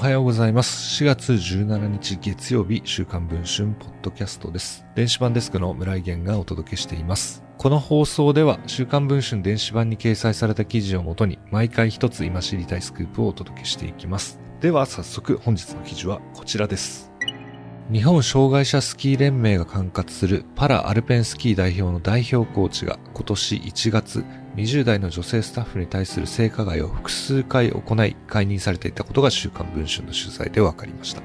おはようございます。4月17日月曜日、週刊文春ポッドキャストです。電子版デスクの村井源がお届けしています。この放送では、週刊文春電子版に掲載された記事をもとに、毎回一つ今知りたいスクープをお届けしていきます。では早速、本日の記事はこちらです。日本障害者スキー連盟が管轄するパラアルペンスキー代表の代表コーチが今年1月、20代の女性スタッフに対する性加害を複数回行い解任されていたことが週刊文春の取材で分かりました。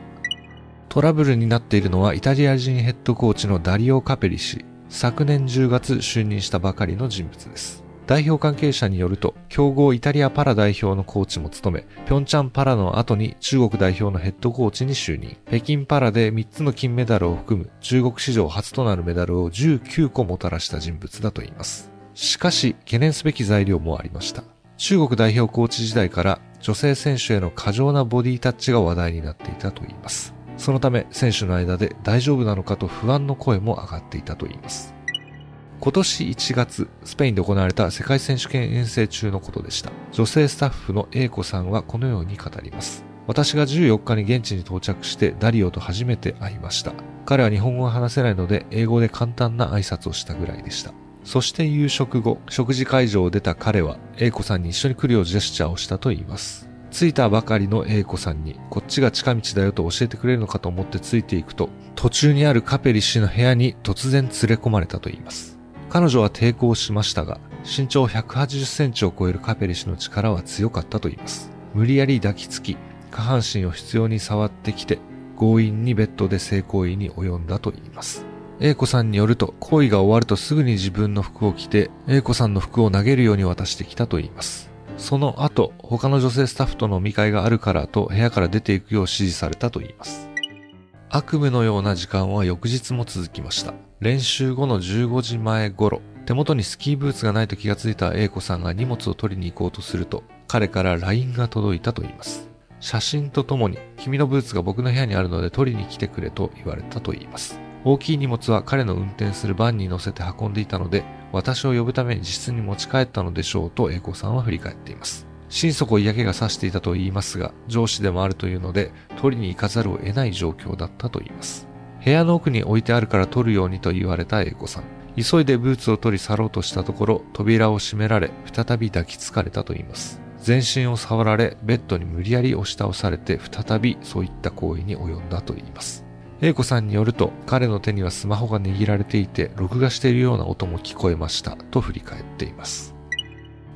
トラブルになっているのはイタリア人ヘッドコーチのダリオ・カペリ氏、昨年10月就任したばかりの人物です。代表関係者によると、強豪イタリアパラ代表のコーチも務め、ピョンチャンパラの後に中国代表のヘッドコーチに就任。北京パラで3つの金メダルを含む中国史上初となるメダルを19個もたらした人物だといいます。しかし、懸念すべき材料もありました。中国代表コーチ時代から女性選手への過剰なボディタッチが話題になっていたといいます。そのため選手の間で大丈夫なのかと不安の声も上がっていたといいます。今年1月、スペインで行われた世界選手権遠征中のことでした。女性スタッフの A 子さんはこのように語ります。私が14日に現地に到着してダリオと初めて会いました。彼は日本語が話せないので英語で簡単な挨拶をしたぐらいでした。そして夕食後、食事会場を出た彼は、英子さんに一緒に来るようジェスチャーをしたと言います。着いたばかりの英子さんに、こっちが近道だよと教えてくれるのかと思ってついていくと、途中にあるカペリ氏の部屋に突然連れ込まれたと言います。彼女は抵抗しましたが、身長180センチを超えるカペリ氏の力は強かったと言います。無理やり抱きつき、下半身を必要に触ってきて、強引にベッドで性行為に及んだと言います。A 子さんによると、行為が終わるとすぐに自分の服を着て、A 子さんの服を投げるように渡してきたと言います。その後、他の女性スタッフとの見会があるからと部屋から出ていくよう指示されたと言います。悪夢のような時間は翌日も続きました。練習後の15時前頃、手元にスキーブーツがないと気がついた A 子さんが荷物を取りに行こうとすると、彼から LINE が届いたと言います。写真とともに、君のブーツが僕の部屋にあるので取りに来てくれと言われたと言います。大きい荷物は彼の運転するバンに乗せて運んでいたので、私を呼ぶために自室に持ち帰ったのでしょうと栄子さんは振り返っています。心底嫌気がさしていたと言いますが、上司でもあるというので、取りに行かざるを得ない状況だったと言います。部屋の奥に置いてあるから取るようにと言われた栄子さん。急いでブーツを取り去ろうとしたところ、扉を閉められ、再び抱きつかれたと言います。全身を触られ、ベッドに無理やり押し倒されて、再びそういった行為に及んだと言います。英子さんによると、彼の手にはスマホが握られていて、録画しているような音も聞こえました、と振り返っています。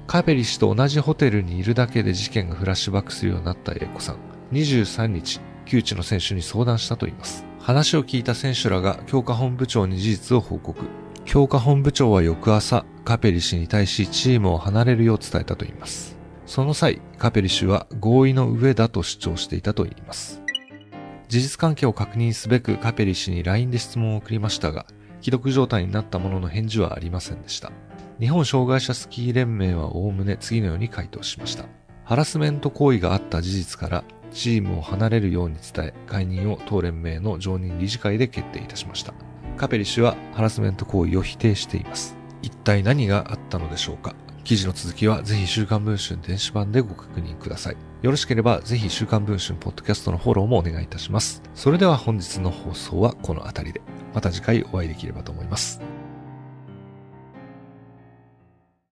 カペリ氏と同じホテルにいるだけで事件がフラッシュバックするようになった英子さん。23日、窮地の選手に相談したといいます。話を聞いた選手らが強化本部長に事実を報告。強化本部長は翌朝、カペリ氏に対しチームを離れるよう伝えたといいます。その際、カペリ氏は合意の上だと主張していたといいます。事実関係を確認すべくカペリ氏に LINE で質問を送りましたが、既読状態になったものの返事はありませんでした。日本障害者スキー連盟はおおむね次のように回答しました。ハラスメント行為があった事実から、チームを離れるように伝え、解任を当連盟の常任理事会で決定いたしました。カペリ氏はハラスメント行為を否定しています。一体何があったのでしょうか記事の続きはぜひ週刊文春電子版でご確認ください。よろしければぜひ週刊文春ポッドキャストのフォローもお願いいたします。それでは本日の放送はこの辺りで。また次回お会いできればと思います。